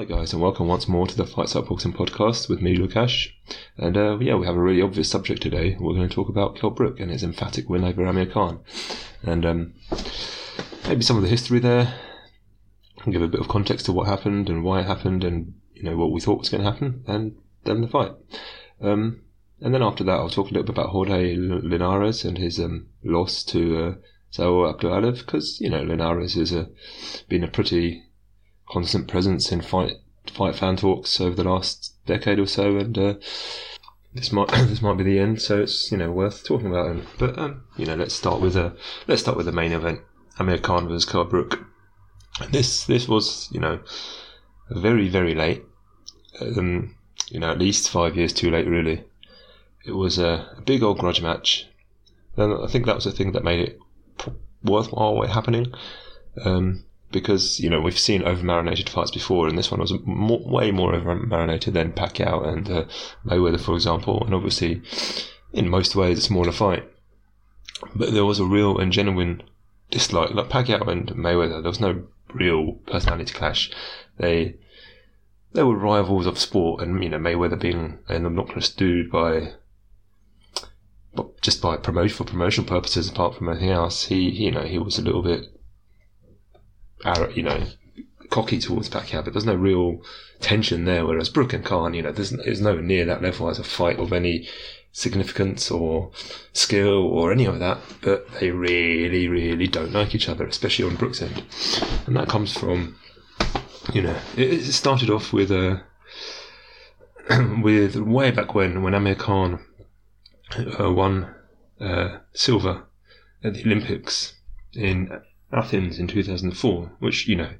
Hi guys, and welcome once more to the Fight Site Boxing podcast with me, Lukasz. And uh, yeah, we have a really obvious subject today. We're going to talk about Kell Brook and his emphatic win over Amir Khan, and um, maybe some of the history there. And give a bit of context to what happened and why it happened, and you know what we thought was going to happen, and then the fight. Um, and then after that, I'll talk a little bit about Jorge Linares and his um, loss to uh, Zaur Abdullaev, because you know Linares has been a pretty constant presence in fight fight fan talks over the last decade or so, and uh, this might this might be the end. So it's you know worth talking about him. But um, you know, let's start with a let's start with the main event: Amir Khan versus Kell Brook. This this was you know very very late. Um, you know, at least five years too late, really. It was a, a big old grudge match, and I think that was the thing that made it worthwhile happening. Um, because you know we've seen over marinated fights before, and this one was more, way more over marinated than Pacquiao and uh, Mayweather, for example. And obviously, in most ways, it's more a fight, but there was a real and genuine dislike. Like Pacquiao and Mayweather, there was no real personality clash. They they were rivals of sport, and you know Mayweather being an obnoxious dude by just by promotion for promotional purposes, apart from anything else, he you know he was a little bit you know, cocky towards Pacquiao, but there's no real tension there. Whereas Brook and Khan, you know, there's, there's no near that level as a fight of any significance or skill or any of that, but they really, really don't like each other, especially on Brook's end. And that comes from, you know, it, it started off with a, with way back when, when Amir Khan uh, won uh, silver at the Olympics in Athens in 2004, which, you know,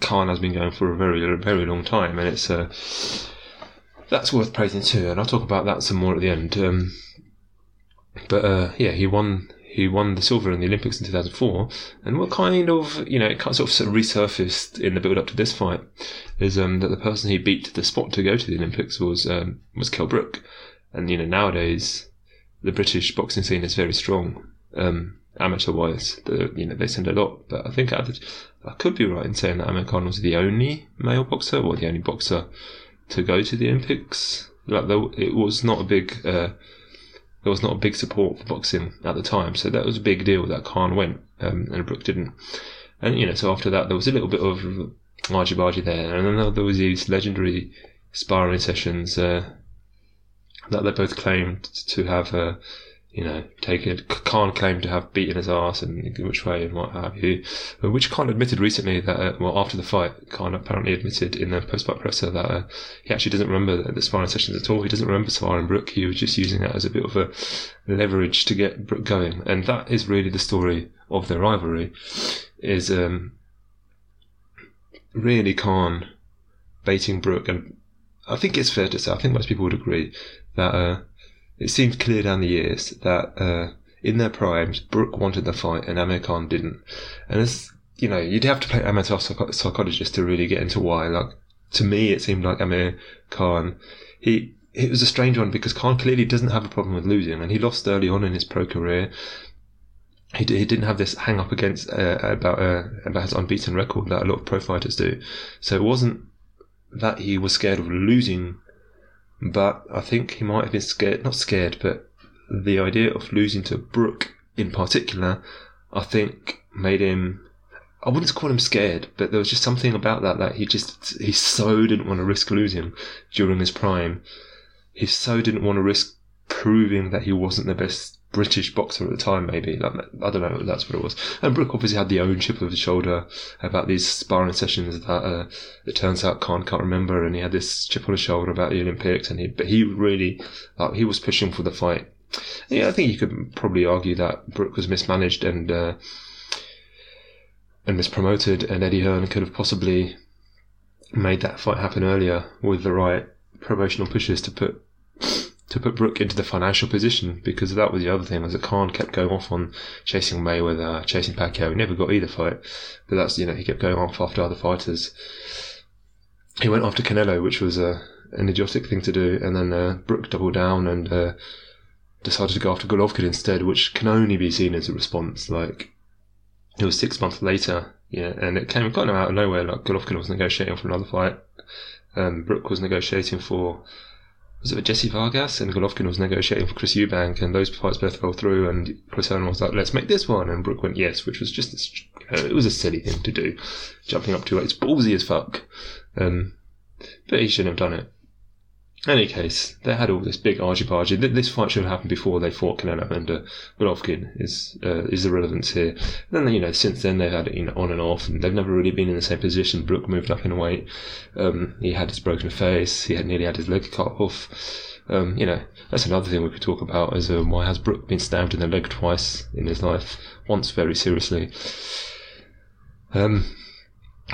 Khan has been going for a very, very long time, and it's uh, that's worth praising too. And I'll talk about that some more at the end. Um, but uh, yeah, he won he won the silver in the Olympics in 2004, and what kind of you know it kind of, sort of resurfaced in the build up to this fight is um, that the person he beat the spot to go to the Olympics was um, was Kell Brook, and you know nowadays the British boxing scene is very strong. Um, amateur wise, the, you know, they send a lot. But I think I, could be right in saying that Amir Khan was the only male boxer or the only boxer to go to the Olympics. Like there, it was not a big, uh, there was not a big support for boxing at the time, so that was a big deal that Khan went um, and Brook didn't. And you know, so after that, there was a little bit of argy bargy there, and then there was these legendary sparring sessions uh, that they both claimed to have. Uh, you know, taken Khan claimed to have beaten his ass and which way and what have you. Which Khan admitted recently that, uh, well, after the fight, Khan apparently admitted in the post-fight presser that uh, he actually doesn't remember the sparring sessions at all. He doesn't remember sparring Brook. He was just using that as a bit of a leverage to get Brook going. And that is really the story of their rivalry. Is um, really Khan baiting Brook, and I think it's fair to say, I think most people would agree that. Uh, it seemed clear down the years that uh, in their primes, Brook wanted the fight and Amir Khan didn't. And it's, you know, you'd have to play amateur psych- psychologist to really get into why. Like, to me, it seemed like Amir Khan, he, it was a strange one because Khan clearly doesn't have a problem with losing, and he lost early on in his pro career. He, he didn't have this hang up against uh, about uh, about his unbeaten record that a lot of pro fighters do. So it wasn't that he was scared of losing but I think he might have been scared, not scared, but the idea of losing to Brook in particular, I think made him. I wouldn't call him scared, but there was just something about that that he just he so didn't want to risk losing during his prime. He so didn't want to risk proving that he wasn't the best British boxer at the time, maybe. Like, I don't know, that's what it was. And Brook obviously had the own chip of his shoulder about these sparring sessions that uh, it turns out Khan can't remember, and he had this chip on his shoulder about the Olympics, and he, but he really, like, he was pushing for the fight. Yeah, I think you could probably argue that Brook was mismanaged and, uh, and mispromoted, and Eddie Hearn could have possibly made that fight happen earlier with the right promotional pushes to put to put Brook into the financial position because that was the other thing. As a Khan kept going off on chasing Mayweather, chasing Pacquiao. He never got either fight, but that's you know he kept going off after other fighters. He went after Canelo, which was a an idiotic thing to do, and then uh, Brook doubled down and uh, decided to go after Golovkin instead, which can only be seen as a response. Like it was six months later, yeah, and it came kind of out of nowhere. Like Golovkin was negotiating for another fight. Um, Brook was negotiating for was it Jesse Vargas and Golovkin was negotiating for Chris Eubank, and those fights both fell through. And Chris Herman was like, "Let's make this one," and Brook went yes, which was just uh, it was a silly thing to do, jumping up to it. It's ballsy as fuck, um, but he shouldn't have done it. Any case, they had all this big argy-bargy. This fight should have happened before they fought Canelo and uh, Golovkin is uh, is the relevance here. And then you know since then they've had it you know, on and off, and they've never really been in the same position. Brook moved up in weight. Um, he had his broken face. He had nearly had his leg cut off. Um, you know that's another thing we could talk about. Is uh, why has Brook been stabbed in the leg twice in his life? Once very seriously. Um,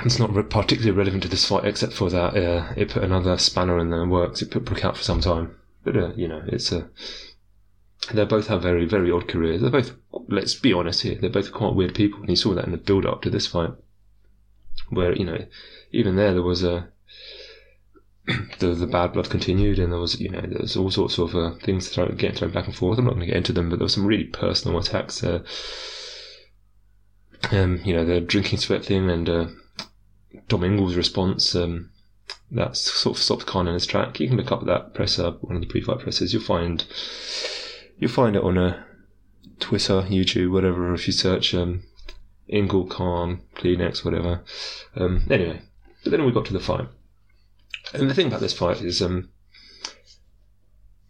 it's not particularly relevant to this fight, except for that uh, it put another spanner in the works. It put Brook out for some time, but uh, you know, it's a. they both have very, very odd careers. They're both, let's be honest here, they're both quite weird people, and you saw that in the build up to this fight, where you know, even there there was a. the the bad blood continued, and there was you know there was all sorts of uh, things thrown, getting thrown back and forth. I'm not going to get into them, but there were some really personal attacks. Uh, um, you know the drinking sweat thing and Dom Ingle's response, um, that's sort of stops Khan in his track. You can look up that presser, one of the pre-fight pressers. You'll find you'll find it on a uh, Twitter, YouTube, whatever. If you search um, Ingle Khan Kleenex, whatever. Um, anyway, but then we got to the fight, and the thing about this fight is um,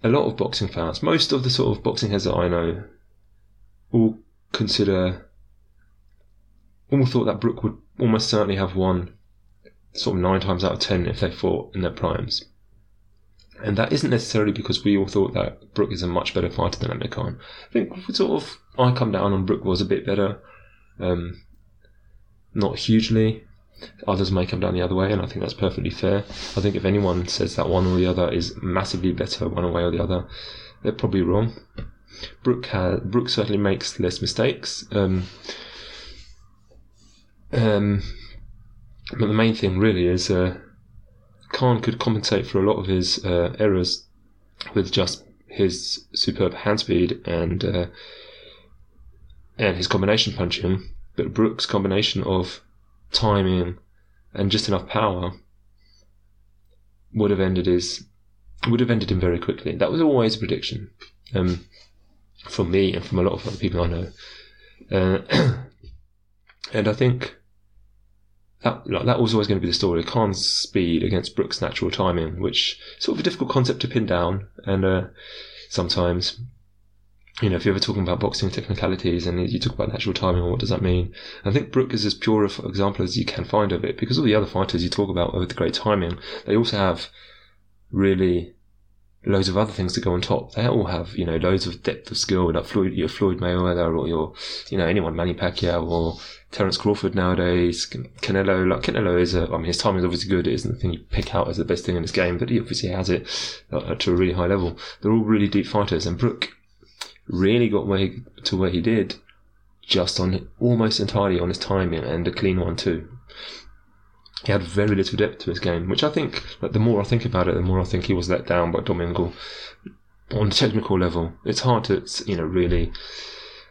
a lot of boxing fans, most of the sort of boxing heads that I know, all consider, all thought that Brook would almost certainly have won sort of nine times out of ten if they fought in their primes. And that isn't necessarily because we all thought that Brook is a much better fighter than Amir Khan. I think sort of I come down on Brook was a bit better, um, not hugely. Others may come down the other way, and I think that's perfectly fair. I think if anyone says that one or the other is massively better one way or the other, they're probably wrong. Brook has, Brook certainly makes less mistakes. Um, um, but the main thing really is uh, Khan could compensate for a lot of his uh, errors with just his superb hand speed and uh, and his combination punching. But Brook's combination of timing and just enough power would have ended his would have ended him very quickly. That was always a prediction um, from me and from a lot of other people I know. Uh, and I think that like, that was always going to be the story. Khan's speed against Brook's natural timing, which is sort of a difficult concept to pin down. And uh, sometimes, you know, if you're ever talking about boxing technicalities and you talk about natural timing, what does that mean? I think Brook is as pure an example as you can find of it because all the other fighters you talk about with great timing, they also have really loads of other things to go on top. They all have, you know, loads of depth of skill, like Floyd, your Floyd Mayweather or your, you know, anyone, Manny Pacquiao or Terence Crawford nowadays, Canelo. Like Canelo is, a, I mean, his timing is obviously good. It isn't the thing you pick out as the best thing in his game, but he obviously has it uh, to a really high level. They're all really deep fighters, and Brook really got where he, to where he did just on almost entirely on his timing and a clean one too he had very little depth to his game, which I think, like, the more I think about it, the more I think he was let down by Dom Ingle on a technical level. It's hard to, you know, really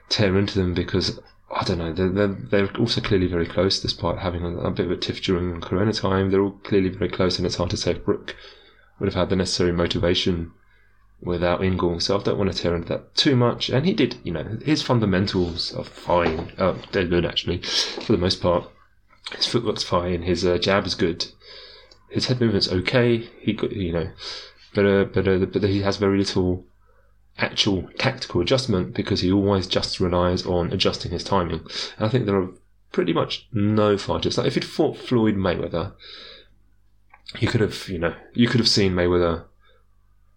tear into them because I don't know. They're, they're, they're also clearly very close, despite having a, a, bit of a tiff during Corona time. They're all clearly very close, and it's hard to say if Brook would have had the necessary motivation without Ingle. So I don't want to tear into that too much. And he did, you know, his fundamentals are fine. Uh, they're good actually, for the most part. His footwork's fine. His uh, jab is good. His head movement's okay. He, you know, but uh, but uh, but he has very little actual tactical adjustment because he always just relies on adjusting his timing. And I think there are pretty much no fighters. Like if he'd fought Floyd Mayweather, you could have, you know, you could have seen Mayweather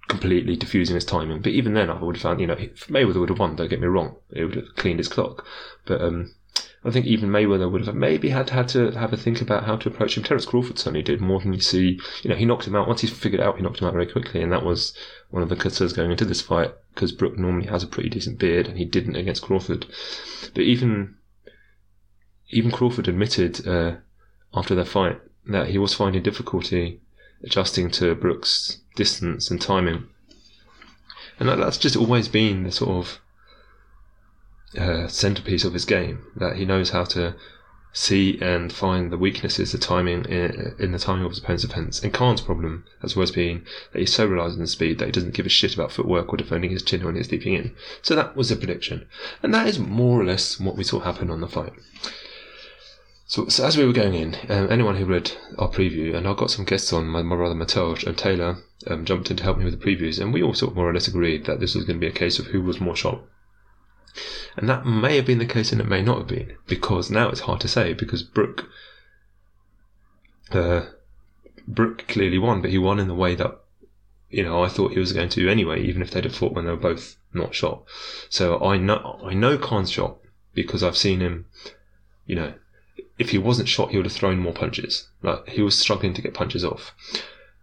completely diffusing his timing. But even then, I would have found, you know, Mayweather would have won. Don't get me wrong; it would have cleaned his clock. But um, I think even Mayweather would have maybe had had to have a think about how to approach him. Terence Crawford certainly did more than you see. You know, he knocked him out once he figured out. He knocked him out very quickly, and that was one of the concerns going into this fight because Brook normally has a pretty decent beard, and he didn't against Crawford. But even even Crawford admitted uh, after their fight that he was finding difficulty adjusting to Brook's distance and timing, and that, that's just always been the sort of uh, centerpiece of his game. That he knows how to see and find the weaknesses, the timing in, in the timing of his opponent's defense. And Khan's problem has always been that he's so reliant on speed that he doesn't give a shit about footwork or defending his chin when he's deeping in. So that was a prediction, and that is more or less what we saw happen on the fight. So, so as we were going in, um, anyone who read our preview, and I got some guests on, my, my brother Matej and Taylor um, jumped in to help me with the previews, and we all sort of more or less agreed that this was going to be a case of who was more sharp. And that may have been the case and it may not have been, because now it's hard to say, because Brook, uh, Brook clearly won, but he won in the way that, you know, I thought he was going to anyway, even if they'd have fought when they were both not shot. So I know, I know Khan's shot because I've seen him, you know, if he wasn't shot, he would have thrown more punches. Like, he was struggling to get punches off.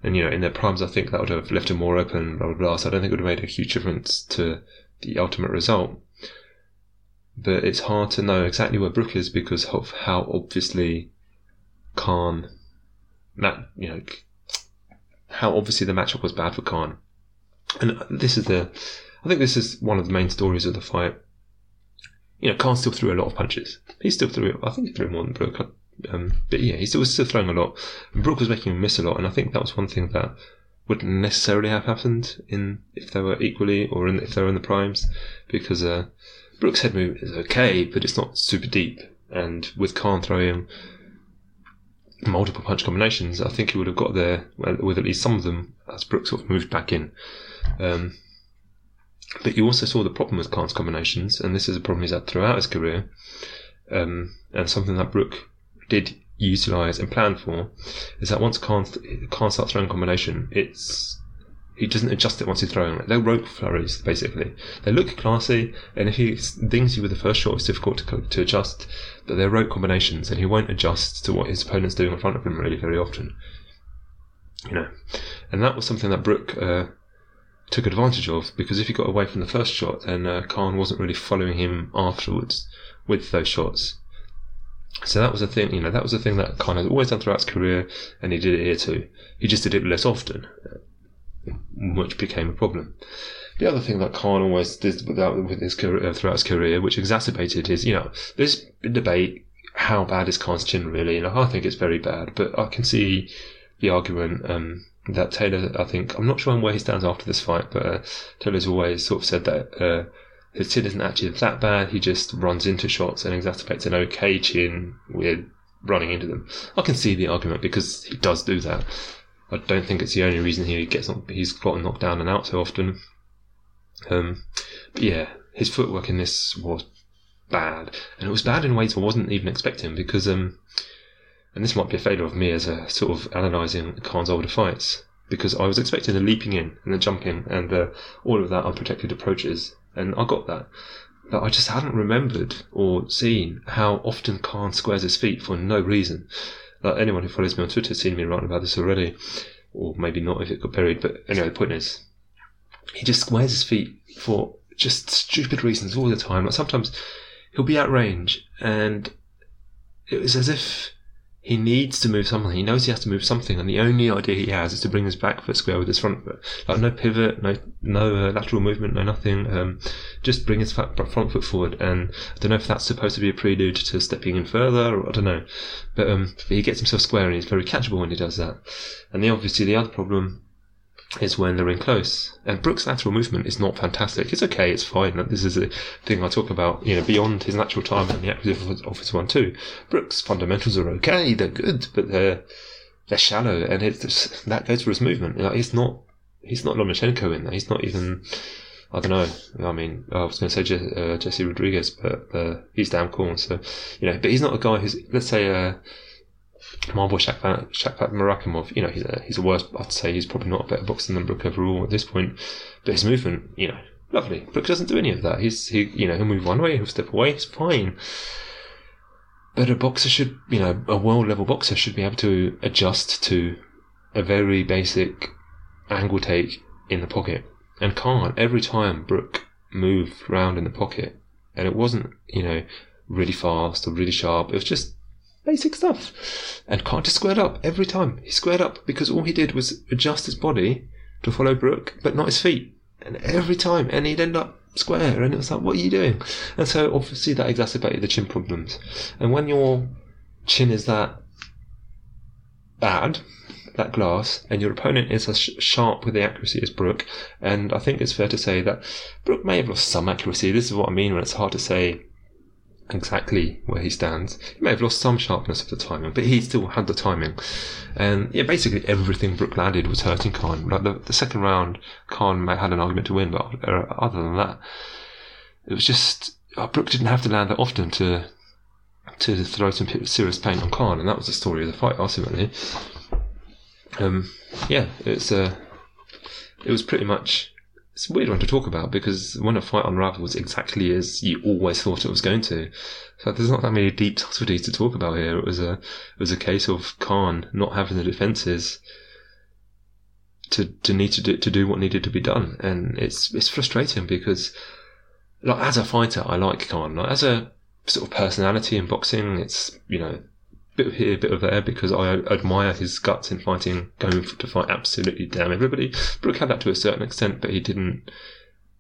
And, you know, in their primes, I think that would have left him more open, blah, blah, blah. So I don't think it would have made a huge difference to the ultimate result but it's hard to know exactly where Brook is because of how obviously Khan, that you know, how obviously the matchup was bad for Khan, and this is the, I think this is one of the main stories of the fight. You know, Khan still threw a lot of punches. He still threw, I think he threw more than Brook. Um, but yeah, he still was still throwing a lot. And Brook was making him miss a lot, and I think that was one thing that wouldn't necessarily have happened in if they were equally or in, if they were in the primes, because uh, Brook's head movement is okay, but it's not super deep. And with Khan throwing multiple punch combinations, I think he would have got there with at least some of them as Brook sort of moved back in. Um, but you also saw the problem with Khan's combinations, and this is a problem he's had throughout his career, um, and something that Brook did utilize and plan for, is that once Khan, Khan starts throwing combination, it's he doesn't adjust it once he's throwing it. They're rope flurries, basically. They look classy, and if he dings you with the first shot, it's difficult to, to adjust. But they're rope combinations, and he won't adjust to what his opponent's doing in front of him really very often. You know, and that was something that Brook uh, took advantage of because if he got away from the first shot, then uh, Khan wasn't really following him afterwards with those shots. So that was a thing, you know, that was a thing that Khan has always done throughout his career, and he did it here too. He just did it less often which became a problem. The other thing that Khan always did without, with his career, throughout his career, which exacerbated his, you know, there's debate how bad is Khan's chin really, and I think it's very bad, but I can see the argument um, that Taylor, I think, I'm not sure where he stands after this fight, but uh, Taylor's always sort of said that uh, his chin isn't actually that bad, he just runs into shots and exacerbates an okay chin with running into them. I can see the argument because he does do that. I don't think it's the only reason he gets he's gotten knocked down and out so often. Um, but yeah, his footwork in this was bad, and it was bad in ways I wasn't even expecting because, um, and this might be a failure of me as a sort of analysing Khan's older fights because I was expecting the leaping in and the jumping and uh, all of that unprotected approaches, and I got that. But I just hadn't remembered or seen how often Khan squares his feet for no reason. Like anyone who follows me on Twitter has seen me writing about this already, or maybe not if it got buried. But anyway, the point is, he just squares his feet for just stupid reasons all the time. Like sometimes he'll be at range, and it was as if he needs to move something. He knows he has to move something, and the only idea he has is to bring his back foot square with his front foot. Like no pivot, no no uh, lateral movement, no nothing. Um, just bring his front foot forward. And I don't know if that's supposed to be a prelude to stepping in further, or I don't know. But, um, he gets himself square, and he's very catchable when he does that. And the obviously the other problem is when they're in close. And Brook's lateral movement is not fantastic. It's okay, it's fine. This is a thing I talk about, you know, beyond his natural time and the acquisitive office one too. Brook's fundamentals are okay, they're good, but they're they're shallow, and it's that goes for his movement. Like, he's not he's not Lomachenko in there. He's not even I don't know. I mean, I was going to say Je- uh, Jesse Rodriguez, but uh, he's damn cool. So you know, but he's not a guy who's let's say. Uh, my boy Shavkat, Shavkat Murakimov, you know, he's a, he's a worse, I'd say he's probably not a better boxer than Brook overall at this point, but his movement, you know, lovely. Brook doesn't do any of that. He's, he, you know, he'll move one way, he'll step away, it's fine. But a boxer should, you know, a world level boxer should be able to adjust to a very basic angle take in the pocket. And can't. Every time Brook moved round in the pocket, and it wasn't, you know, really fast or really sharp, it was just basic stuff. And Carter squared up every time. He squared up because all he did was adjust his body to follow Brook, but not his feet. And every time, and he'd end up square, and it was like, what are you doing? And so obviously that exacerbated the chin problems. And when your chin is that bad, that glass, and your opponent is as sharp with the accuracy as Brook, and I think it's fair to say that Brook may have lost some accuracy. This is what I mean when it's hard to say exactly where he stands. He may have lost some sharpness of the timing, but he still had the timing. And yeah, basically everything Brook landed was hurting Khan. Like the, the second round, Khan had an argument to win, but other than that, it was just oh, Brook didn't have to land that often to to throw some serious pain on Khan, and that was the story of the fight ultimately. Um, yeah, it's uh, it was pretty much it's a weird one to talk about because when a fight unravels exactly as you always thought it was going to, so there's not that many deep subtleties to talk about here. It was a it was a case of Khan not having the defenses to to need to do to do what needed to be done, and it's it's frustrating because like as a fighter, I like Khan. Like as a sort of personality in boxing, it's you know bit of here, bit of there, because I admire his guts in fighting, going to fight absolutely damn everybody. Brook had that to a certain extent, but he didn't.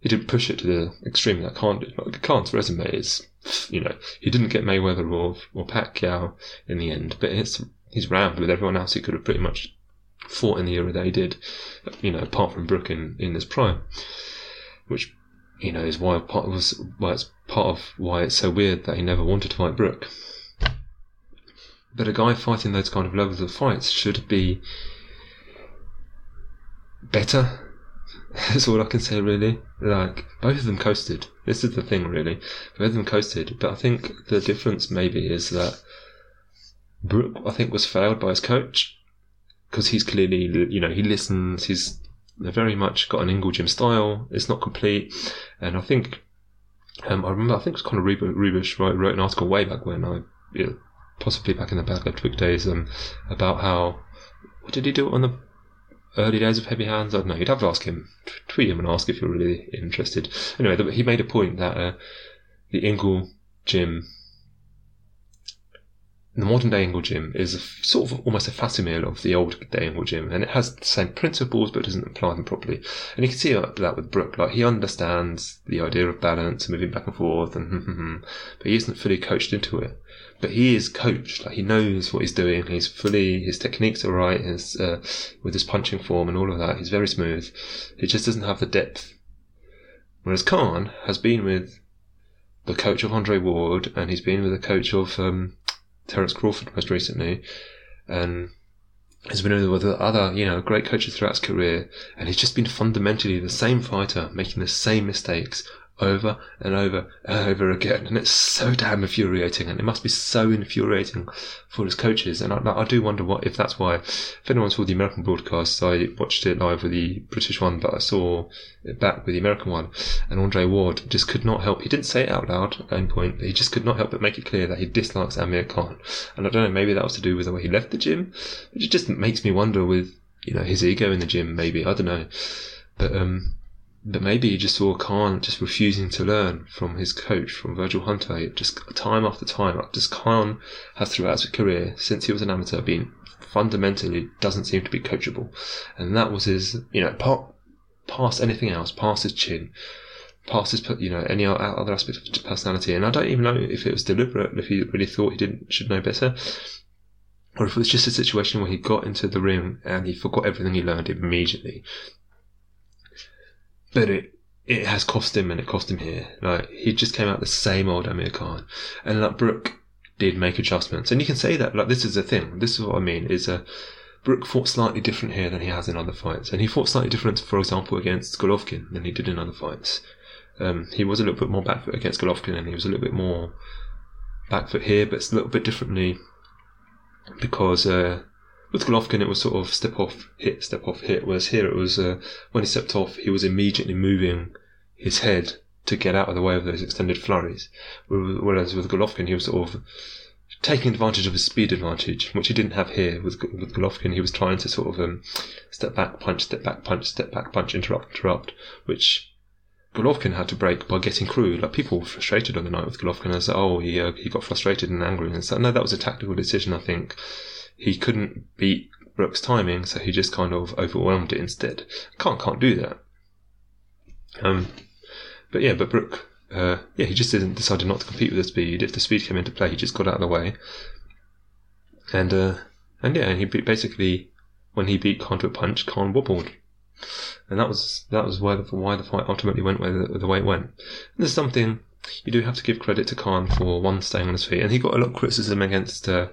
He didn't push it to the extreme that Khan did. Like, Khan's resume is, you know, he didn't get Mayweather or or Pacquiao in the end, but it's he's rammed with everyone else he could have pretty much fought in the era they did, you know, apart from Brook in, in his prime, which you know is why part was why it's part of why it's so weird that he never wanted to fight Brook. But a guy fighting those kind of levels of fights should be better. That's all I can say, really. Like, both of them coasted. This is the thing, really. Both of them coasted. But I think the difference, maybe, is that Brook, I think, was failed by his coach. Because he's clearly, you know, he listens, he's very much got an Ingle Gym style. It's not complete. And I think, um, I remember, I think it was Conor Rubish wrote, wrote an article way back when I, you know, possibly back in the Twig days, um, about how what did he do on the early days of Heavy Hands? I don't know. You'd have to ask him, tweet him, and ask if you're really interested. Anyway, he made a point that uh, the Ingle gym the modern day Ingle Gym is sort of almost a facsimile of the old day Ingle Gym, and it has the same principles but doesn't apply them properly. And you can see that with Brook, Like he understands the idea of balance, and moving back and forth, and but he isn't fully coached into it but he is coached. Like he knows what he's doing. He's fully his techniques are right. His uh, with his punching form and all of that, he's very smooth. He just doesn't have the depth. Whereas Khan has been with the coach of Andre Ward, and he's been with the coach of um, Terence Crawford most recently, and has been with other, you know, great coaches throughout his career, and he's just been fundamentally the same fighter, making the same mistakes over and over and over again. And it's so damn infuriating. And it must be so infuriating for his coaches. And I, I do wonder what if that's why, if anyone saw the American broadcast, I watched it live with the British one, but I saw it back with the American one. And Andre Ward just could not help. He didn't say it out loud at any point, but he just could not help but make it clear that he dislikes Amir Khan. And I don't know, maybe that was to do with the way he left the gym. It just makes me wonder with, you know, his ego in the gym, maybe. I don't know. But, um, but maybe he just saw Khan just refusing to learn from his coach, from Virgil Hunter. Just time after time, just Khan has throughout his career, since he was an amateur, been fundamentally doesn't seem to be coachable. And that was his, you know, part, past anything else, past his chin, past his, you know, any other aspect of his personality. And I don't even know if it was deliberate, if he really thought he didn't, should know better. Or if it was just a situation where he got into the ring and he forgot everything he learned immediately but it it has cost him and it cost him here. Like he just came out the same old Amir Khan, and like Brook did make adjustments, and you can say that like this is the thing. This is what I mean is a. Uh, Brook fought slightly different here than he has in other fights, and he fought slightly different, for example, against Golovkin than he did in other fights. Um, he was a little bit more back foot against Golovkin, and he was a little bit more back foot here, but it's a little bit differently because uh, with Golovkin, it was sort of step off, hit, step off, hit. Whereas here, it was uh, when he stepped off, he was immediately moving his head to get out of the way of those extended flurries. Whereas with Golovkin, he was sort of taking advantage of his speed advantage, which he didn't have here with with Golovkin. He was trying to sort of um, step back, punch, step back, punch, step back, punch, interrupt, interrupt, which Golovkin had to break by getting through. Like people were frustrated on the night with Golovkin and said, "Oh, he uh, he got frustrated and angry," and so no, that was a tactical decision, I think he couldn't beat Brook's timing, so he just kind of overwhelmed it instead. Can't can't do that. Um, but yeah, but Brook, uh, yeah, he just didn't decided not to compete with the speed. If the speed came into play, he just got out of the way. And uh, and yeah, and he basically when he beat Khan to a punch, Khan wobbled, and that was that was why the why the fight ultimately went the, the way it went. And there's something you do have to give credit to Khan for one staying on his feet, and he got a lot of criticism against uh,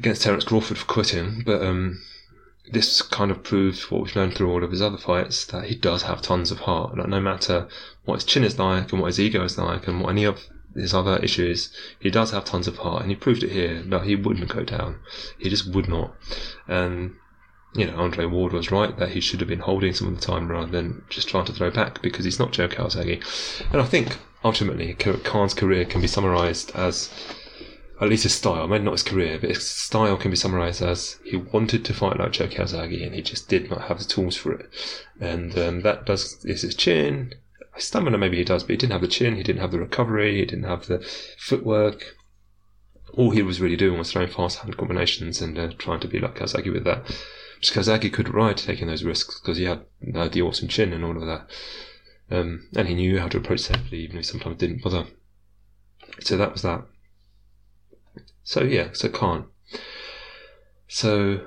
against Terence Crawford for quitting, but um, this kind of proves what we've known through all of his other fights that he does have tons of heart. Like no matter what his chin is like and what his ego is like and what any of his other issues, he does have tons of heart, and he proved it here. No, he wouldn't go down. He just would not. And you know, Andre Ward was right that he should have been holding some of the time rather than just trying to throw back because he's not Joe Calzaghe. And I think ultimately Khan's career can be summarised as at least his style, maybe not his career, but his style can be summarised as he wanted to fight like Joe Calzaghe and he just did not have the tools for it. And um, that does is his chin. Stamina maybe he does, but he didn't have the chin, he didn't have the recovery, he didn't have the footwork. All he was really doing was throwing fast hand combinations and uh, trying to be like Calzaghe with that. Just Calzaghe could ride taking those risks because he had uh, the awesome chin and all of that. Um, and he knew how to approach safely, even if he sometimes didn't bother. So that was that. So yeah, so Khan. So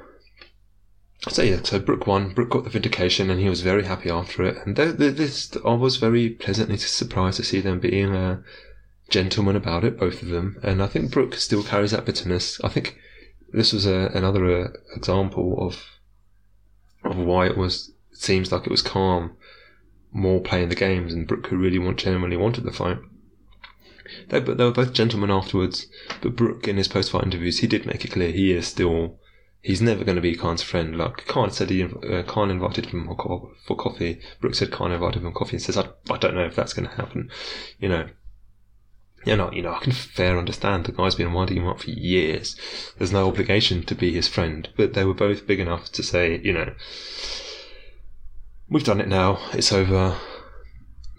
so yeah, so Brook won. Brook got the vindication, and he was very happy after it. And this, I was very pleasantly surprised to see them being a gentleman about it, both of them. And I think Brook still carries that bitterness. I think this was a, another uh, example of of why it was. It seems like it was calm, more playing the games, and Brook who really want, genuinely wanted the fight. They, but they were both gentlemen afterwards. But Brook, in his post-fight interviews, he did make it clear he is still. He's never going to be Khan's friend. Like Khan said, he uh, Khan invited him for coffee. Brook said Khan invited him for coffee, and says, "I, I don't know if that's going to happen." You know, you know, you know, I can fair understand the guy's been winding him up for years. There's no obligation to be his friend, but they were both big enough to say, you know, we've done it now. It's over.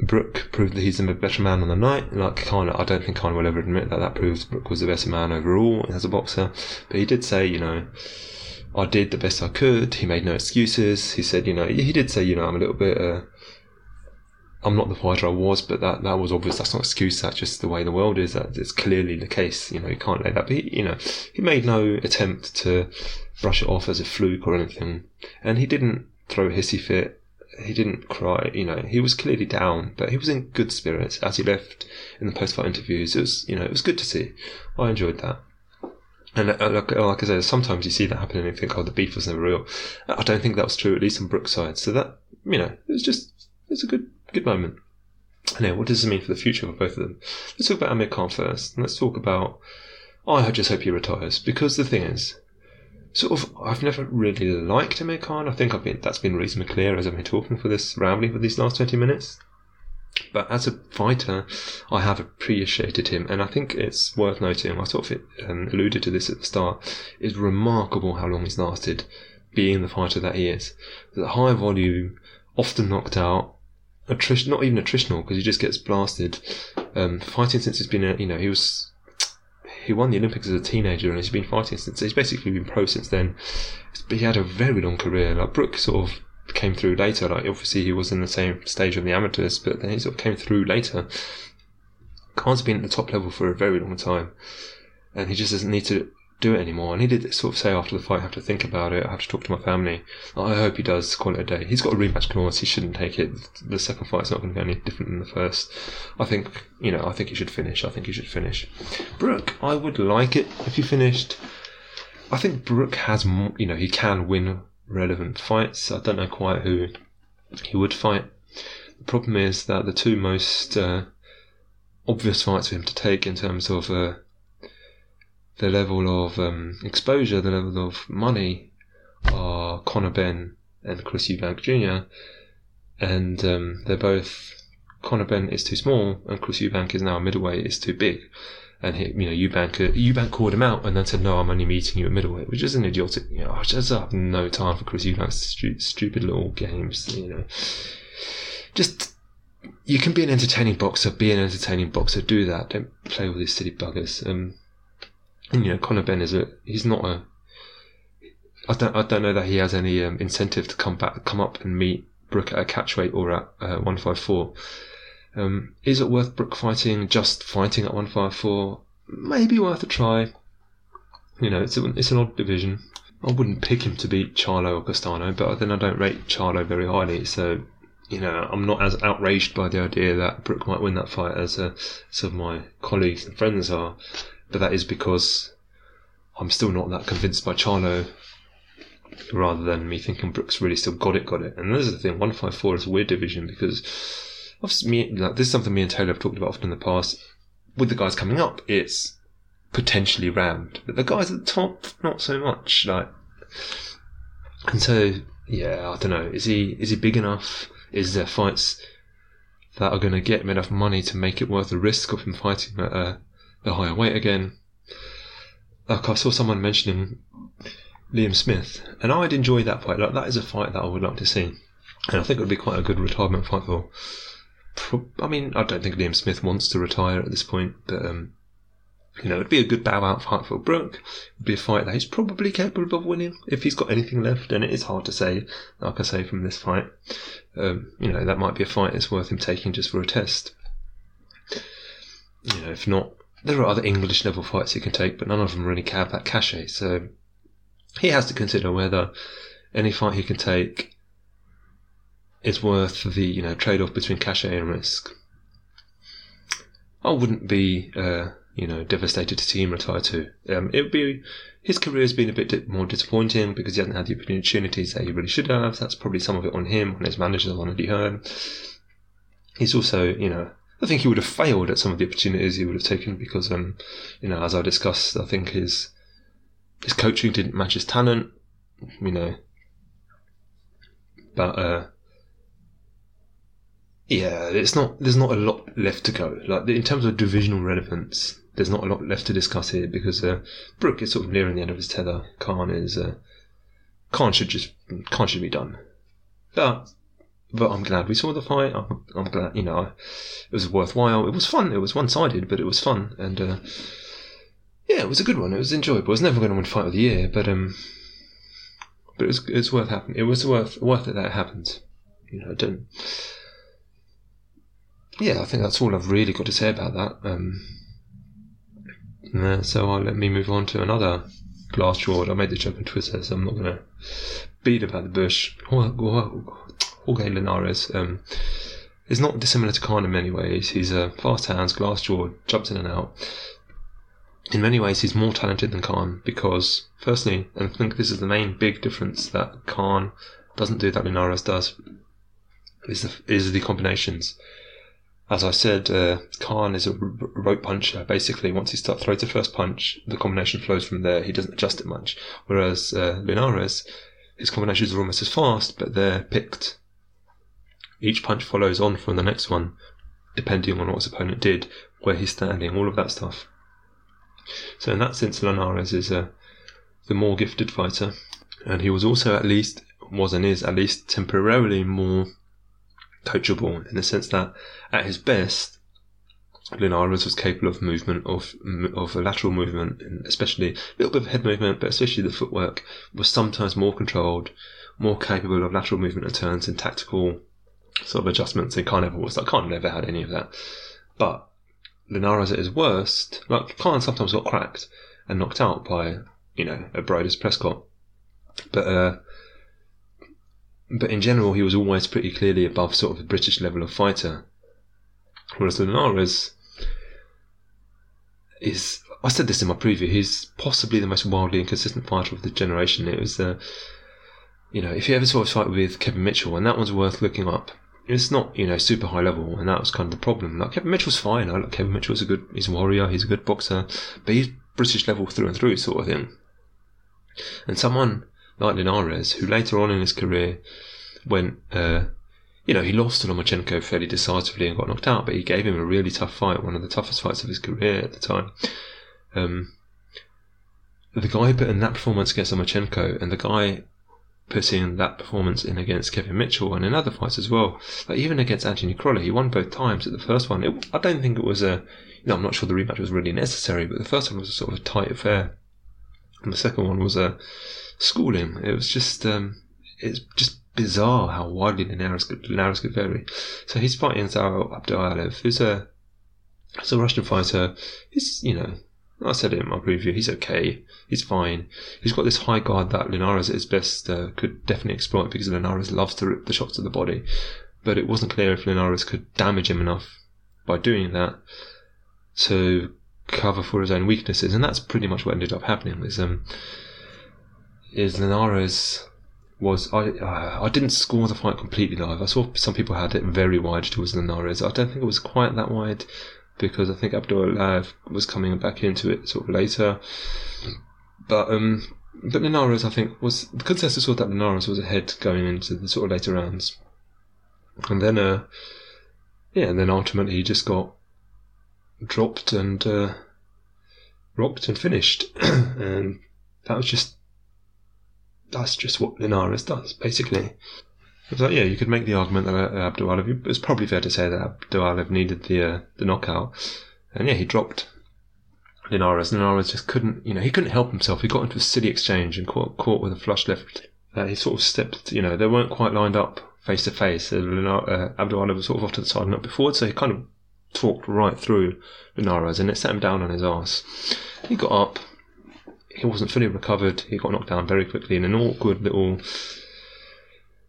Brook proved that he's a better man on the night. Like Khan, I don't think Khan will ever admit that that proves Brook was the better man overall as a boxer. But he did say, you know, I did the best I could. He made no excuses. He said, you know, he did say, you know, I'm a little bit, uh, I'm not the fighter I was, but that, that was obvious. That's not an excuse. That's just the way the world is. That it's clearly the case. You know, you can't lay that. But he, you know, he made no attempt to brush it off as a fluke or anything. And he didn't throw a hissy fit he didn't cry. You know, he was clearly down, but he was in good spirits as he left in the post-fight interviews. It was, you know, it was good to see. I enjoyed that. And uh, like, like I said, sometimes you see that happen and you think, oh, the beef was never real. I don't think that was true, at least on Brook's side. So that, you know, it was just, it was a good, good moment. Anyway, what does this mean for the future for both of them? Let's talk about Amir Khan first. And Let's talk about, I just hope he retires. Because the thing is, sort of I've never really liked Amir Khan. I think I've been that's been reasonably clear as I've been talking for this rambling for these last twenty minutes. But as a fighter, I have appreciated him, and I think it's worth noting. I sort of um, alluded to this at the start. It's remarkable how long he's lasted, being the fighter that he is. The high volume, often knocked out, attrition, not even attritional because he just gets blasted. Um, fighting since he's been, a, you know, he was he won the Olympics as a teenager and he's been fighting since. He's basically been pro since then. But he had a very long career. Like Brook sort of came through later. Like obviously he was in the same stage of the amateurs, but then he sort of came through later. Khan's been at the top level for a very long time, and he just doesn't need to do it anymore. And he did sort of say after the fight, I have to think about it. I have to talk to my family. I hope he does call it a day. He's got a rematch clause. He shouldn't take it. The second fight's not going to be any different than the first. I think, you know, I think he should finish. I think he should finish. Brook, I would like it if he finished. I think Brook has, more, you know, he can win relevant fights. I don't know quite who he would fight. The problem is that the two most uh, obvious fights for him to take in terms of uh, the level of um, exposure, the level of money are Conor Benn and Chris Eubank Jr. And um, they're both Conor Benn is too small and Chris Eubank is now a middleweight is too big. And he, you know, Eubank, uh, Eubank called him out and then said, "No, I'm only meeting you at middleweight," which is an idiotic. You know, I just have no time for Chris Eubank's stu- stupid little games. You know, just you can be an entertaining boxer, be an entertaining boxer, do that. Don't play with these silly buggers. Um, you know, Conor Benn is a he's not a. I don't I don't know that he has any um, incentive to come back come up and meet Brook at a catch weight or at uh, 154. Um, is it worth Brook fighting? Just fighting at 154? Maybe worth a try. You know, it's, a, it's an odd division. I wouldn't pick him to beat Charlo or Castano, but then I don't rate Charlo very highly, so you know, I'm not as outraged by the idea that Brook might win that fight as uh, some of my colleagues and friends are, but that is because I'm still not that convinced by Charlo, rather than me thinking Brook's really still got it, got it. And this is the thing, 154 is a weird division because me, like, this is something me and Taylor have talked about often in the past. With the guys coming up, it's potentially rammed, but the guys at the top, not so much. Like, and so yeah, I don't know. Is he is he big enough? Is there fights that are going to get him enough money to make it worth the risk of him fighting at a, a higher weight again? Like I saw someone mentioning Liam Smith, and I'd enjoy that fight. Like that is a fight that I would like to see, and I think it would be quite a good retirement fight for. I mean, I don't think Liam Smith wants to retire at this point, but um, you know, it'd be a good bow out fight for Brook. It'd be a fight that he's probably capable of winning if he's got anything left, and it is hard to say, like I say, from this fight. Um, you know, that might be a fight that's worth him taking just for a test. You know, if not, there are other English level fights he can take, but none of them really have that cachet, so he has to consider whether any fight he can take is worth the, you know, trade off between cachet and risk. I wouldn't be, uh, you know, devastated to see him retire too. Um, it would be his career has been a bit more disappointing because he hasn't had the opportunities that he really should have. That's probably some of it on him, on his managers, on Eddie Hearn. He's also, you know, I think he would have failed at some of the opportunities he would have taken because, um, you know, as I discussed, I think his his coaching didn't match his talent, you know. But uh, yeah, it's not. There's not a lot left to go. Like in terms of divisional relevance, there's not a lot left to discuss here because uh, Brook is sort of nearing the end of his tether. Khan is uh, Khan should just Khan should be done. But but I'm glad we saw the fight. I'm, I'm glad you know it was worthwhile. It was fun. It was one sided, but it was fun and uh, yeah, it was a good one. It was enjoyable. It was never going to win fight of the year, but um, but it was it's worth happening. It was worth worth it that it happened. You know, I don't. Yeah, I think that's all I've really got to say about that. Um, uh, so I'll let me move on to another glass jaw. I made the joke on Twitter, so I'm not going to beat about the bush. Jorge Linares um, is not dissimilar to Khan in many ways. He's a fast hands, glass jaw, jumps in and out. In many ways, he's more talented than Khan because, firstly, and I think this is the main big difference that Khan doesn't do that Linares does, is the, is the combinations as I said, uh, Khan is a rope puncher. Basically, once he starts throws the first punch, the combination flows from there. He doesn't adjust it much. Whereas uh, Linares, his combinations are almost as fast, but they're picked. Each punch follows on from the next one, depending on what his opponent did, where he's standing, all of that stuff. So in that sense, Linares is uh, the more gifted fighter, and he was also at least was and is at least temporarily more coachable in the sense that at his best, Linares was capable of movement, of of a lateral movement, and especially a little bit of head movement, but especially the footwork was sometimes more controlled, more capable of lateral movement and turns and tactical sort of adjustments. And Khan never was. Like Khan never had any of that. But Linares at his worst, like Khan sometimes got cracked and knocked out by you know a Breidis Prescott, but uh, but in general, he was always pretty clearly above sort of the British level of fighter. Whereas Linares is, I said this in my preview, he's possibly the most wildly inconsistent fighter of the generation. It was, uh, you know, if you ever saw a fight with Kevin Mitchell, and that one's worth looking up. It's not, you know, super high level, and that was kind of the problem. Like Kevin Mitchell's fine. I like Kevin Mitchell's a good, he's a warrior, he's a good boxer, but he's British level through and through, sort of thing. And someone like Linares, who later on in his career went, uh, you know, he lost to Lomachenko fairly decisively and got knocked out, but he gave him a really tough fight, one of the toughest fights of his career at the time. Um, the guy put in that performance against Lomachenko and the guy putting that performance in against Kevin Mitchell and in other fights as well. Like even against Anthony Crolla, he won both times. At the first one, it, I don't think it was a, you know, I'm not sure the rematch was really necessary, but the first one was a sort of a tight affair, and the second one was a schooling. It was just, um, it's just bizarre how widely Linares could, Linares could vary. So he's fighting Zaur Abdullaev, who's a, who's a Russian fighter. He's, you know, I said it in my preview, he's okay. He's fine. He's got this high guard that Linares at his best uh, could definitely exploit because Linares loves to rip the shots to the body. But it wasn't clear if Linares could damage him enough by doing that to cover for his own weaknesses. And that's pretty much what ended up happening. Is, um, is Linares was I uh, I didn't score the fight completely live. I saw some people had it very wide towards Linares. I don't think it was quite that wide because I think Abdullaev was coming back into it sort of later. But um, but Linares I think was the consensus was that Linares was ahead going into the sort of later rounds, and then uh yeah, and then ultimately he just got dropped and uh, rocked and finished, and that was just that's just what Linares does, basically. Yeah, you could make the argument that uh, Abdullaev. It's probably fair to say that Abdullaev needed the uh, the knockout, and yeah, he dropped Linares. Linares just couldn't, you know, he couldn't help himself. He got into a silly exchange and caught caught with a flush left. Uh, he sort of stepped, you know, they weren't quite lined up face to face. Uh, Abdullaev was sort of off to the side and not before, so he kind of talked right through Linares and it set him down on his ass. He got up, he wasn't fully recovered. He got knocked down very quickly in an awkward little.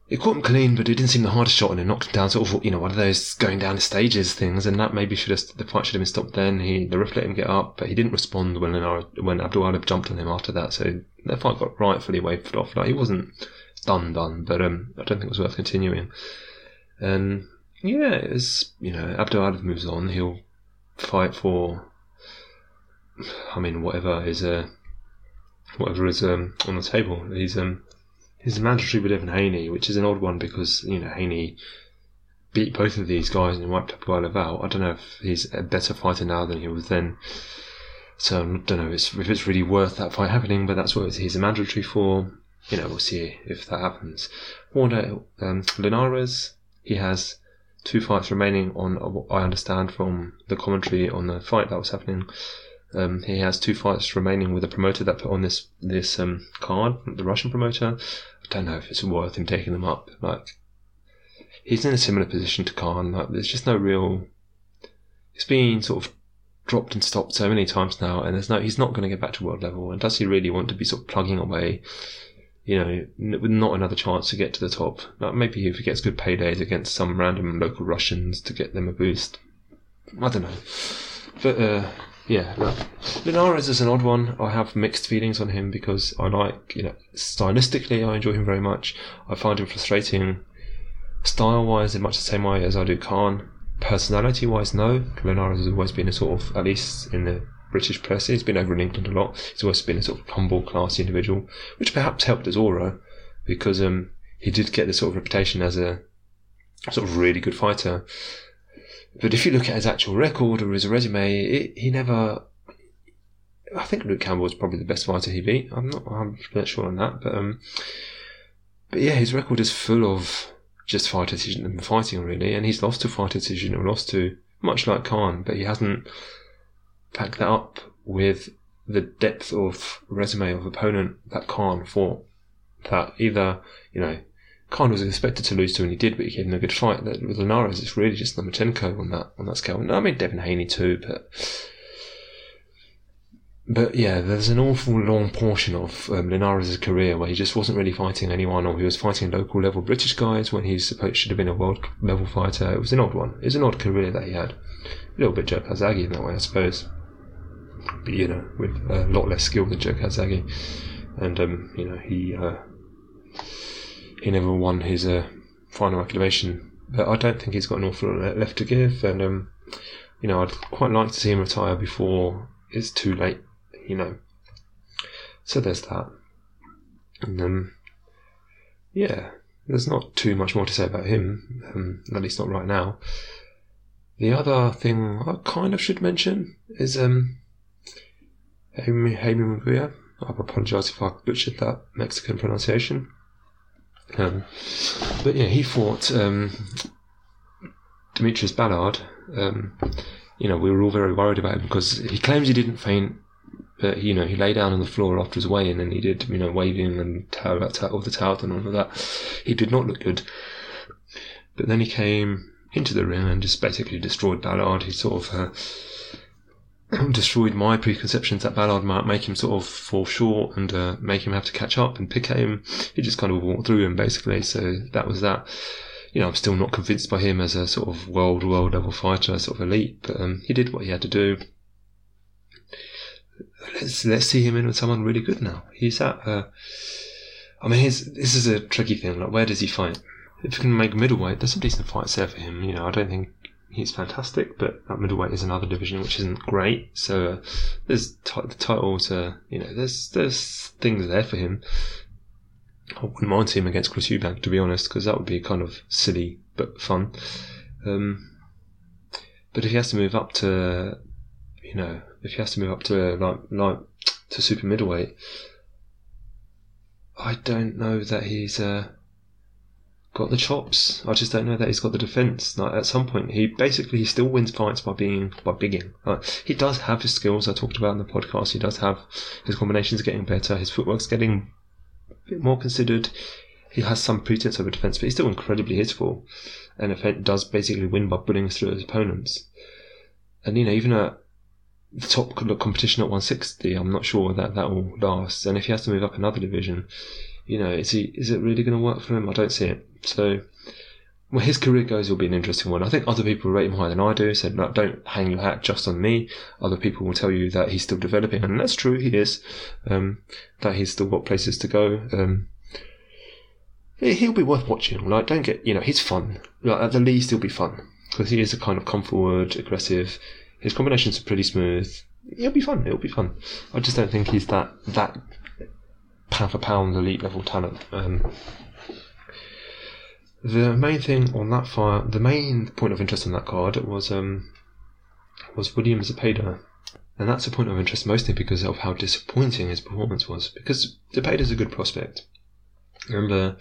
It caught him clean, but it didn't seem the hardest shot, and it knocked him down. Sort of, you know, one of those going down the stages things, and that maybe should have the fight should have been stopped then. He the ref let him get up, but he didn't respond when when Abdullaev jumped on him after that. So the fight got rightfully waved off. Like he wasn't done, done, but um, I don't think it was worth continuing. And yeah, it's you know, Abdullaev moves on. He'll fight for. I mean, whatever is a whatever is um, on the table. He's um, he's mandatory with Devin Haney, which is an odd one because you know Haney beat both of these guys and wiped Abdullaev out. I don't know if he's a better fighter now than he was then. So I don't know if it's really worth that fight happening, but that's what he's a mandatory for. You know, we'll see if that happens. Warner um, Linares, he has two fights remaining on I understand from the commentary on the fight that was happening. Um, he has two fights remaining with the promoter that put on this this um, card, the Russian promoter. I don't know if it's worth him taking them up. Like he's in a similar position to Khan. Like there's just no real. It's been sort of dropped and stopped so many times now, and there's no. He's not going to get back to world level. And does he really want to be sort of plugging away? You know, with not another chance to get to the top. Like maybe if he gets good paydays against some random local Russians to get them a boost. I don't know, but. Uh, yeah, no. Linares is an odd one. I have mixed feelings on him because I like, you know, stylistically, I enjoy him very much. I find him frustrating style wise in much the same way as I do Khan. Personality wise, no. Linares has always been a sort of, at least in the British press, he's been over in England a lot. He's always been a sort of humble, classy individual, which perhaps helped his aura because um, he did get this sort of reputation as a sort of really good fighter. But if you look at his actual record or his resume, it, he never. I think Luke Campbell was probably the best fighter he beat. I'm not 100 sure on that, but um, but yeah, his record is full of just fight decision and fighting really, and he's lost to fight decision or lost to much like Khan, but he hasn't packed that up with the depth of resume of opponent that Khan fought. That either you know Khan was expected to lose to, and he did, but he gave him a good fight. With Linares, it's really just Lomachenko on that on that scale. I mean Devin Haney too, but but yeah, there's an awful long portion of um, Linares' career where he just wasn't really fighting anyone, or he was fighting local level British guys when he supposed should have been a world level fighter. It was an odd one. It was an odd career that he had. A little bit Joe Calzaghe in that way, I suppose. But you know, with a lot less skill than Joe Calzaghe, and um, you know he. Uh, he never won his uh, final acclamation. But I don't think he's got an awful lot left to give, and um, you know, I'd quite like to see him retire before it's too late. You know, so there's that, and um, yeah, there's not too much more to say about him, um, at least not right now. The other thing I kind of should mention is um, Munguia. I apologise if I butchered that Mexican pronunciation. Um, but yeah, he fought um, D'Mitrius Ballard. Um, you know, we were all very worried about him because he claims he didn't faint But you know, he lay down on the floor after his weigh-in, and he did you know waving and all the towel and all of that. He did not look good. But then he came into the ring and just basically destroyed Ballard. He sort of uh, destroyed my preconceptions that Ballard might make him sort of fall short and uh, make him have to catch up and pick at him. He just kind of walked through him basically. So that was that. You know, I'm still not convinced by him as a sort of world world level fighter, sort of elite, but um, he did what he had to do. Let's let's see him in with someone really good now. He's at. Uh, I mean, this is a tricky thing. Like, where does he fight? if he can make middleweight, there's some decent fights there for him. You know, I don't think he's fantastic, but that middleweight is another division which isn't great. So uh, there's t- the titles. Uh, you know, there's there's things there for him. I wouldn't mind him against Chris Eubank, to be honest, because that would be kind of silly but fun. Um, but if he has to move up to, you know, if he has to move up to like like to super middleweight, I don't know that he's. Uh, got the chops. I just don't know that he's got the defense. Like at some point, he basically he still wins fights by being by bigging. Like, he does have his skills. I talked about in the podcast. He does have his combinations getting better. His footwork's getting a bit more considered. He has some pretense of a defense, but he's still incredibly hitful. And if does basically win by bullying through his opponents. And you know, even at the top competition at 160, I'm not sure that that will last. And if he has to move up another division, you know, is he is it really going to work for him? I don't see it. So, well, his career goes will be an interesting one. I think other people rate him higher than I do. Said, no, don't hang your hat just on me. Other people will tell you that he's still developing, and that's true. He is. Um, that he's still got places to go. Um, he'll be worth watching. Like, don't get you know, he's fun. Like, at the least, he'll be fun because he is a kind of come forward, aggressive. His combinations are pretty smooth. It'll be fun. It'll be fun. I just don't think he's that that pound for pound elite level talent. Um, the main thing on that fight, the main point of interest on that card was um, was William Zepeda. And that's a point of interest mostly because of how disappointing his performance was. Because is a good prospect. Remember,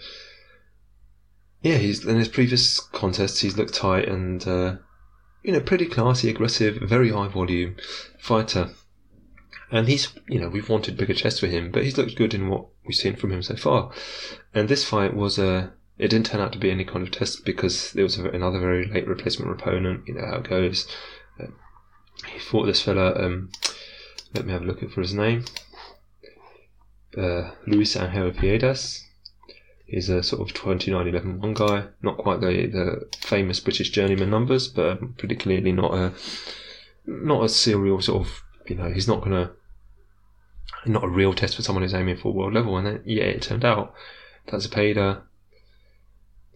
yeah, he's in his previous contests he's looked tight and uh, you know pretty classy, aggressive, very high volume fighter. And he's, you know, we've wanted bigger chest for him, but he's looked good in what we've seen from him so far. And this fight was a, it didn't turn out to be any kind of test because there was another very late replacement opponent. You know how it goes. Uh, he fought this fella. Um, let me have a look for his name. Uh, Luis Angel Viedas. He's a sort of 29-11-1 guy. Not quite the, the famous British journeyman numbers, but pretty clearly not a not a serial sort of you know, he's not to, not a real test for someone who's aiming for world level. And then, yeah, it turned out that's that Zepeda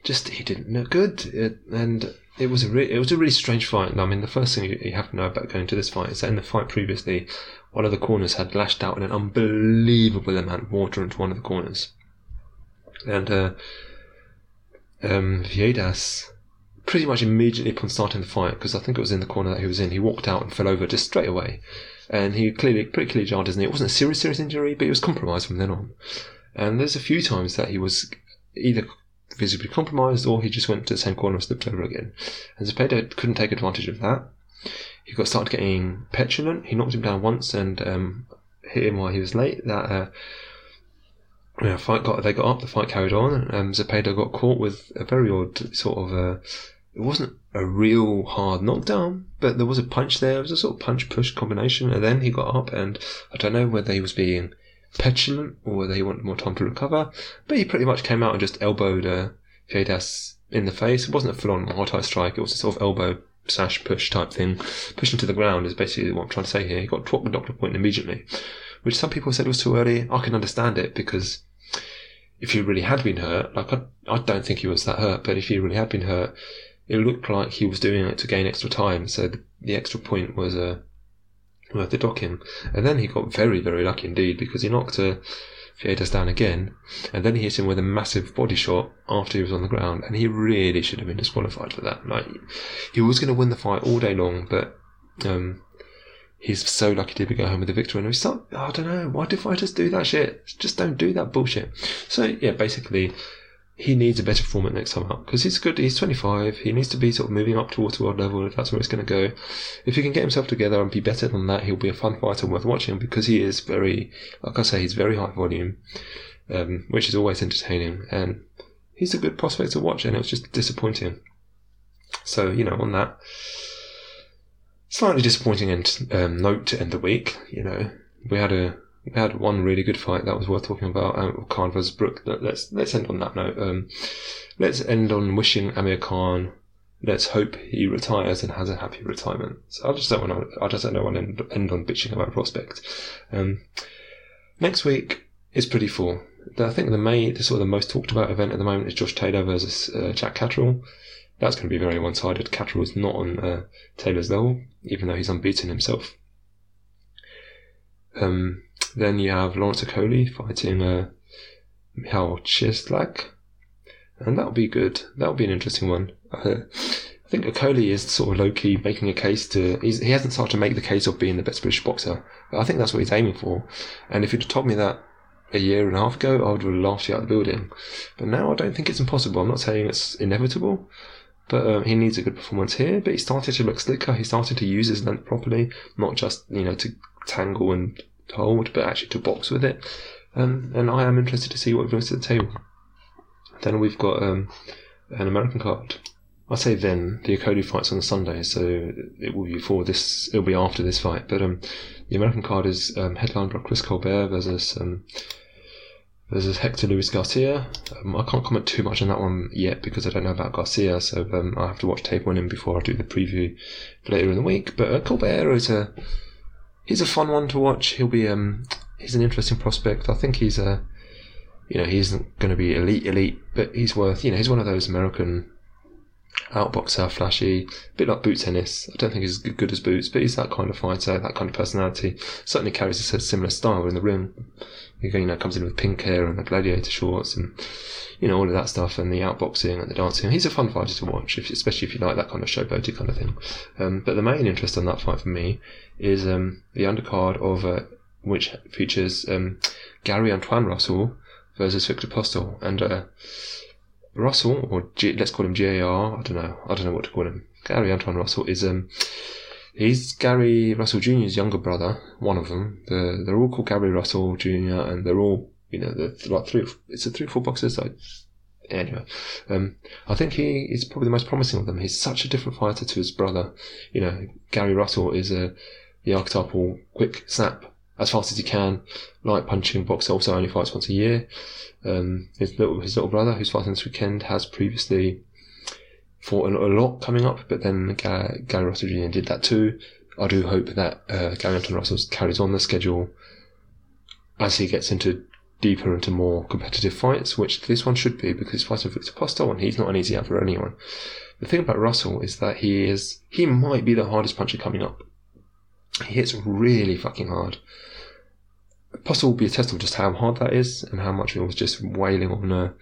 just, he didn't look good. It, and it was a re- it was a really strange fight. I mean, the first thing you have to know about going to this fight is that in the fight previously, one of the corners had lashed out in an unbelievable amount of water into one of the corners. And, uh, um, Viedas pretty much immediately upon starting the fight, because I think it was in the corner that he was in, he walked out and fell over just straight away and he clearly pretty clearly jarred his knee. It wasn't a serious serious injury, but he was compromised from then on. And there's a few times that he was either visibly compromised or he just went to the same corner and slipped over again. And Zepeda couldn't take advantage of that. He got started getting petulant. He knocked him down once and um, hit him while he was late. That uh, yeah, fight got they got up. The fight carried on. Um, Zepeda got caught with a very odd sort of. Uh, it wasn't a real hard knockdown, but there was a punch there. It was a sort of punch push combination, and then he got up, and I don't know whether he was being petulant or whether he wanted more time to recover, but he pretty much came out and just elbowed uh, Viedas in the face. It wasn't a full on hard strike, it was a sort of elbow sash push type thing. Pushing to the ground is basically what I'm trying to say here. He got twacked the doctor point immediately, which some people said was too early. I can understand it because if he really had been hurt, like I, I don't think he was that hurt, but if he really had been hurt, it looked like he was doing it to gain extra time. So the, the extra point was worth the docking. And then he got very, very lucky indeed because he knocked uh, Viedas down again, and then he hit him with a massive body shot after he was on the ground, and he really should have been disqualified for that. Like he was going to win the fight all day long, but um, he's so lucky to be go home with a victory. And we start, I don't know, why do fighters do that shit? Just don't do that bullshit. So yeah, basically, he needs a better format next time out because he's good. He's 25. He needs to be sort of moving up towards world level if that's where it's going to go. If he can get himself together and be better than that, he'll be a fun fighter worth watching because he is very, like I say, he's very high volume, um, which is always entertaining. And he's a good prospect to watch, and it was just disappointing. So, you know, on that slightly disappointing end, um, note to end the week, you know, we had a we had one really good fight that was worth talking about. Um, Khan versus Brook. Let's let's end on that note. Um, let's end on wishing Amir Khan. Let's hope he retires and has a happy retirement. So I just don't want to. I just don't want to end, end on bitching about prospect. Um, next week is pretty full. I think the main, the sort of the most talked about event at the moment is Josh Taylor versus uh, Jack Catterall. That's going to be very one-sided. Catterall is not on uh, Taylor's level, even though he's unbeaten himself. Um, then you have Lawrence Okolie fighting uh, Michał Cieslak. And that'll be good. That'll be an interesting one. Uh, I think Okolie is sort of low key making a case to. he hasn't started to make the case of being the best British boxer. I think that's what he's aiming for. And if you'd told me that a year and a half ago, I would have laughed you out of the building. But now I don't think it's impossible. I'm not saying it's inevitable. But um, he needs a good performance here. But he started to look slicker. He started to use his length properly, not just you know to tangle and hold, but actually to box with it. Um, and I am interested to see what he brings to the table. Then we've got um, an American card. I say then the Okolie fight's on Sunday, so it will be before this. It'll be after this fight. But um, the American card is um, headlined by Chris Colbert versus um, versus Hector Luis Garcia. Um, I can't comment too much on that one yet because I don't know about Garcia, so I have to watch tape on him before I do the preview later in the week. But uh, Colbert is a he's a fun one to watch. He'll be um he's an interesting prospect. I think he's a you know he isn't going to be elite elite, but he's worth you know he's one of those American outboxer, flashy, a bit like Boots Ennis. I don't think he's as good as Boots, but he's that kind of fighter, that kind of personality. Certainly carries a similar style in the ring. You know, comes in with pink hair and the gladiator shorts and you know all of that stuff and the outboxing and the dancing. He's a fun fighter to watch, if, especially if you like that kind of showboaty kind of thing. Um, but the main interest on that fight for me is um, the undercard of uh, which features um, Gary Antoine Russell versus Victor Postol. and. Uh, Russell, or let's call him GAR. I don't know. I don't know what to call him. Gary Antoine Russell is um, he's Gary Russell Jr.'s younger brother. One of them. They're, they're all called Gary Russell Jr. and they're all you know they're like three. It's a three or four boxers. So anyway, um, I think he is probably the most promising of them. He's such a different fighter to his brother. You know, Gary Russell is a the archetypal quick snap as fast as he can, light punching boxer. Also only fights once a year. Um, his little his little brother, who's fighting this weekend, has previously fought a, lot coming up, but then Gary, Gary Russell Jr. did that too. I do hope that uh, Gary Antoine Russell carries on the schedule as he gets into deeper into more competitive fights, which this one should be because he's fighting Victor Postol and he's not an easy out for anyone. The thing about Russell is that he is he might be the hardest puncher coming up. He hits really fucking hard. Postol will be a test of just how hard that is and how much he was just wailing on uh,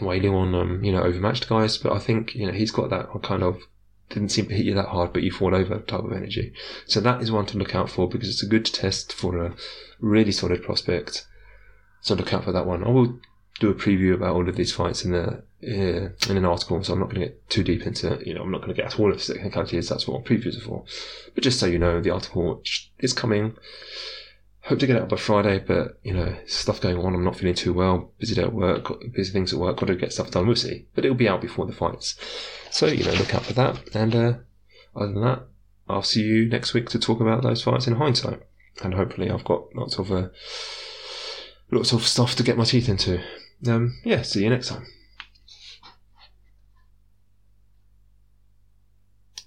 wailing on um, you know overmatched guys. But I think you know he's got that kind of didn't seem to hit you that hard, but you fall over type of energy. So that is one to look out for because it's a good test for a really solid prospect. So look out for that one. I will do a preview about all of these fights in the uh, in an article, so I'm not going to get too deep into it. You know, I'm not going to get all of the technicalities. That's what previews are for. But just so you know, the article is coming hope to get it out by Friday, but you know, stuff going on. I'm not feeling too well. Busy day at work, busy things at work. Got to get stuff done. We'll see, but it'll be out before the fights. So you know, look out for that. And uh, other than that, I'll see you next week to talk about those fights in hindsight. And hopefully, I've got lots of uh, lots of stuff to get my teeth into. Um, yeah, see you next time.